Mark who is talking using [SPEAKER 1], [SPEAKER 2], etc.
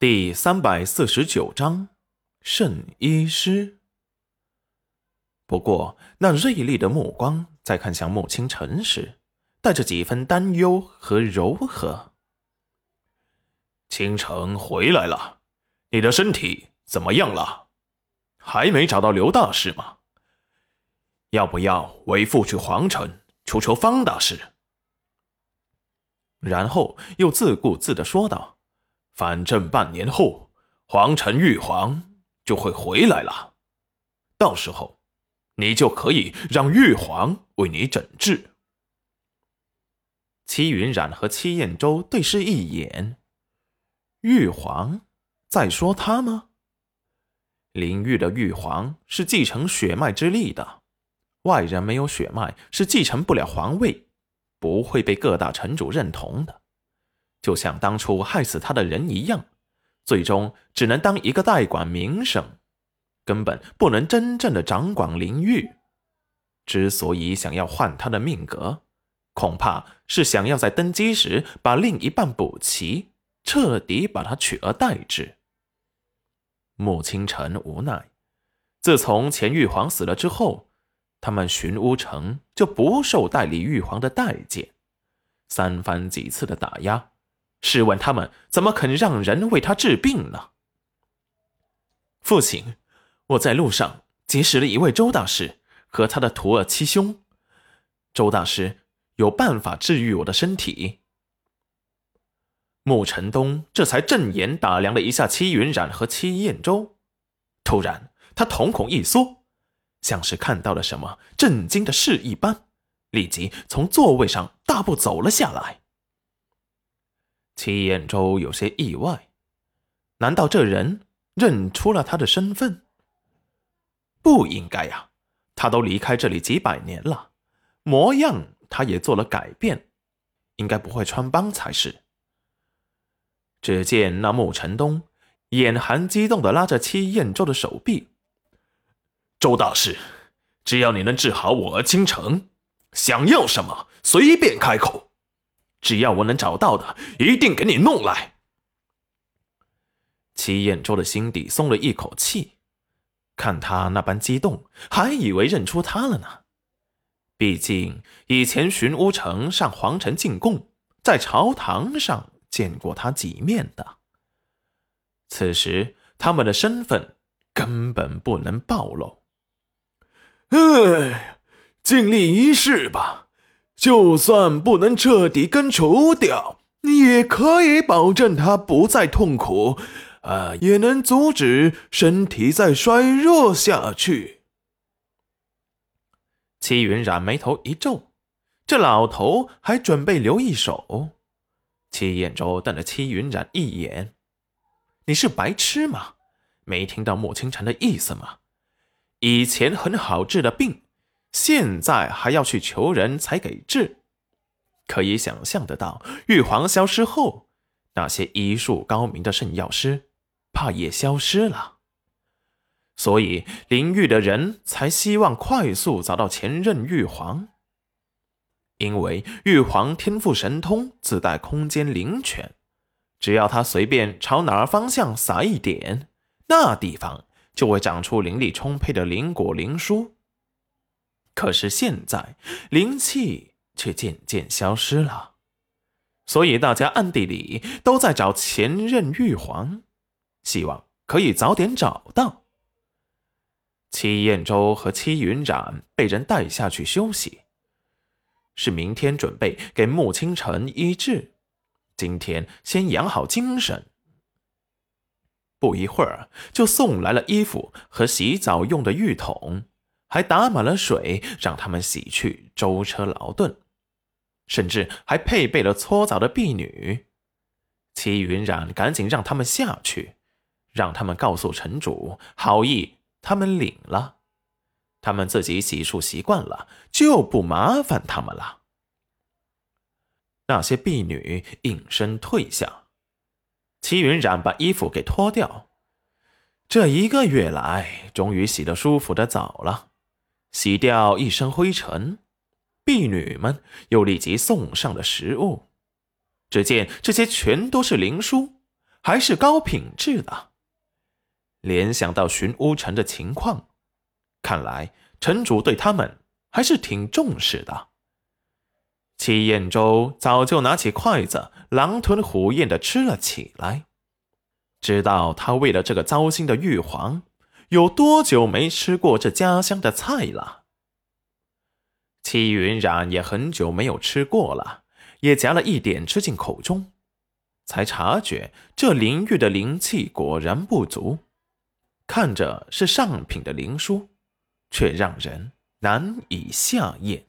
[SPEAKER 1] 第三百四十九章圣医师。不过，那锐利的目光在看向穆清晨时，带着几分担忧和柔和。
[SPEAKER 2] 倾城回来了，你的身体怎么样了？还没找到刘大师吗？要不要为父去皇城求求方大师？
[SPEAKER 1] 然后又自顾自的说道。
[SPEAKER 2] 反正半年后，皇城玉皇就会回来了，到时候，你就可以让玉皇为你诊治。
[SPEAKER 1] 戚云染和戚彦州对视一眼，玉皇在说他吗？灵域的玉皇是继承血脉之力的，外人没有血脉是继承不了皇位，不会被各大城主认同的。就像当初害死他的人一样，最终只能当一个代管名声，根本不能真正的掌管灵域。之所以想要换他的命格，恐怕是想要在登基时把另一半补齐，彻底把他取而代之。穆清晨无奈，自从前玉皇死了之后，他们寻乌城就不受代理玉皇的待见，三番几次的打压。试问他们怎么肯让人为他治病呢？父亲，我在路上结识了一位周大师和他的徒儿七兄，周大师有办法治愈我的身体。穆晨东这才正眼打量了一下戚云染和戚彦舟，突然他瞳孔一缩，像是看到了什么震惊的事一般，立即从座位上大步走了下来。齐彦舟有些意外，难道这人认出了他的身份？不应该呀，他都离开这里几百年了，模样他也做了改变，应该不会穿帮才是。只见那穆晨东眼含激动的拉着戚彦舟的手臂：“
[SPEAKER 2] 周大师，只要你能治好我儿倾城，想要什么随便开口。”只要我能找到的，一定给你弄来。
[SPEAKER 1] 齐彦舟的心底松了一口气，看他那般激动，还以为认出他了呢。毕竟以前寻乌城上皇城进贡，在朝堂上见过他几面的。此时他们的身份根本不能暴露。
[SPEAKER 2] 哎，尽力一试吧。就算不能彻底根除掉，也可以保证他不再痛苦，啊，也能阻止身体再衰弱下去。
[SPEAKER 1] 戚云染眉头一皱，这老头还准备留一手。戚彦舟瞪了戚云染一眼：“你是白痴吗？没听到莫清晨的意思吗？以前很好治的病。”现在还要去求人才给治，可以想象得到，玉皇消失后，那些医术高明的圣药师，怕也消失了。所以灵域的人才希望快速找到前任玉皇，因为玉皇天赋神通，自带空间灵泉，只要他随便朝哪儿方向撒一点，那地方就会长出灵力充沛的灵果灵书。可是现在灵气却渐渐消失了，所以大家暗地里都在找前任玉皇，希望可以早点找到。戚彦州和戚云染被人带下去休息，是明天准备给穆清晨医治，今天先养好精神。不一会儿，就送来了衣服和洗澡用的浴桶。还打满了水，让他们洗去舟车劳顿，甚至还配备了搓澡的婢女。齐云染赶紧让他们下去，让他们告诉城主好意，他们领了。他们自己洗漱习惯了，就不麻烦他们了。那些婢女应声退下，齐云染把衣服给脱掉。这一个月来，终于洗得舒服的澡了。洗掉一身灰尘，婢女们又立即送上了食物。只见这些全都是灵书，还是高品质的。联想到寻乌城的情况，看来城主对他们还是挺重视的。戚彦周早就拿起筷子，狼吞虎咽的吃了起来。知道他为了这个糟心的玉皇，有多久没吃过这家乡的菜了。戚云染也很久没有吃过了，也夹了一点吃进口中，才察觉这灵玉的灵气果然不足。看着是上品的灵书，却让人难以下咽。